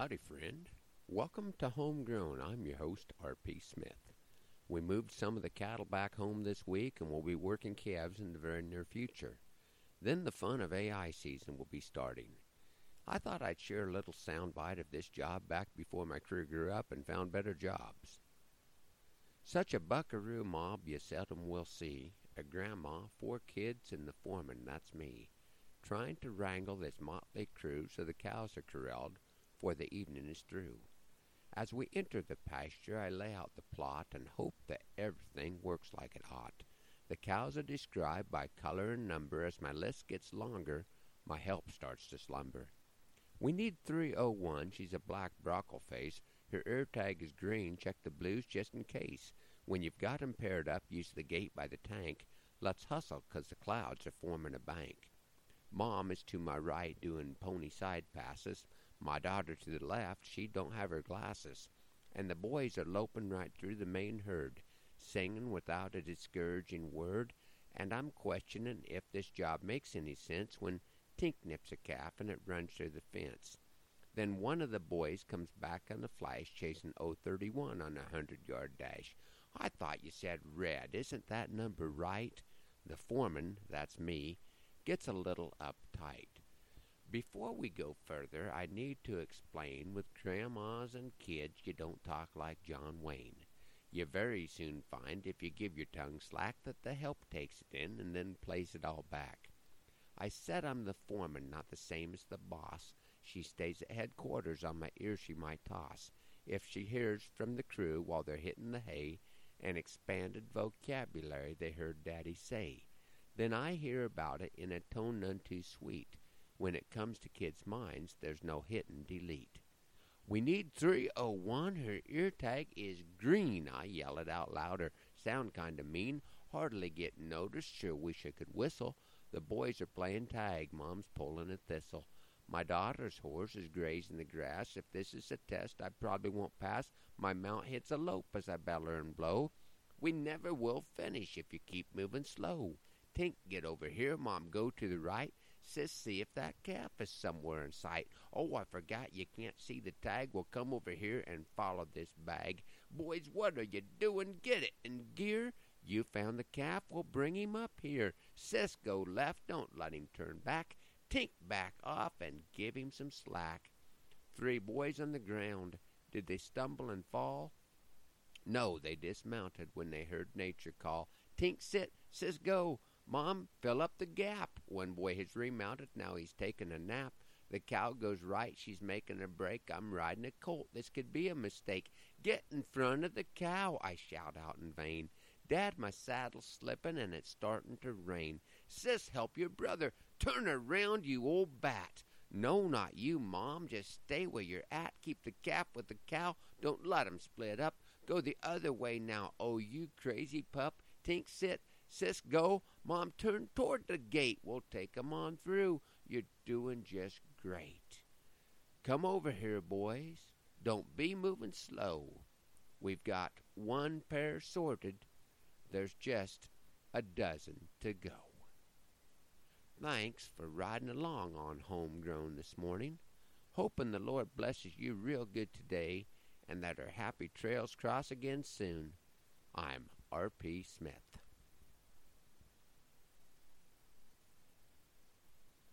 Howdy, friend. Welcome to Homegrown. I'm your host, R.P. Smith. We moved some of the cattle back home this week and we'll be working calves in the very near future. Then the fun of AI season will be starting. I thought I'd share a little soundbite of this job back before my crew grew up and found better jobs. Such a buckaroo mob you seldom will see. A grandma, four kids, and the foreman, that's me, trying to wrangle this motley crew so the cows are corralled for the evening is through. As we enter the pasture, I lay out the plot and hope that everything works like it ought. The cows are described by color and number. As my list gets longer, my help starts to slumber. We need 301. She's a black brockle face. Her ear tag is green. Check the blues just in case. When you've got 'em paired up, use the gate by the tank. Let's hustle, 'cause the clouds are forming a bank. Mom is to my right doing pony side passes. My daughter to the left, she don't have her glasses. And the boys are loping right through the main herd, singing without a discouraging word. And I'm questioning if this job makes any sense when Tink nips a calf and it runs through the fence. Then one of the boys comes back on the flash, chasing 031 on a hundred yard dash. I thought you said red. Isn't that number right? The foreman, that's me, gets a little uptight. Before we go further, I need to explain with grandmas and kids you don't talk like John Wayne. You very soon find, if you give your tongue slack, that the help takes it in and then plays it all back. I said I'm the foreman, not the same as the boss. She stays at headquarters, on my ear she might toss. If she hears from the crew while they're hitting the hay an expanded vocabulary they heard Daddy say, then I hear about it in a tone none too sweet. When it comes to kids' minds, there's no hit and delete. We need 301. Her ear tag is green. I yell it out louder. Sound kind of mean. Hardly get noticed. Sure wish I could whistle. The boys are playing tag. Mom's pulling a thistle. My daughter's horse is grazing the grass. If this is a test, I probably won't pass. My mount hits a lope as I beller and blow. We never will finish if you keep moving slow. Tink, get over here. Mom, go to the right. Sis, see if that calf is somewhere in sight. Oh, I forgot you can't see the tag. Well, come over here and follow this bag. Boys, what are you doing? Get it in gear. You found the calf. Well, bring him up here. Sis, go left. Don't let him turn back. Tink back off and give him some slack. Three boys on the ground. Did they stumble and fall? No, they dismounted when they heard nature call. Tink sit, sis go. Mom, fill up the gap. One boy has remounted, now he's taking a nap. The cow goes right, she's making a break. I'm riding a colt, this could be a mistake. Get in front of the cow, I shout out in vain. Dad, my saddle's slipping and it's starting to rain. Sis, help your brother. Turn around, you old bat. No, not you, Mom. Just stay where you're at. Keep the cap with the cow. Don't let 'em split up. Go the other way now. Oh, you crazy pup. Tink sit. Sis, go. Mom, turn toward the gate. We'll take 'em on through. You're doing just great. Come over here, boys. Don't be moving slow. We've got one pair sorted. There's just a dozen to go. Thanks for riding along on Homegrown this morning. Hoping the Lord blesses you real good today and that our happy trails cross again soon. I'm R.P. Smith.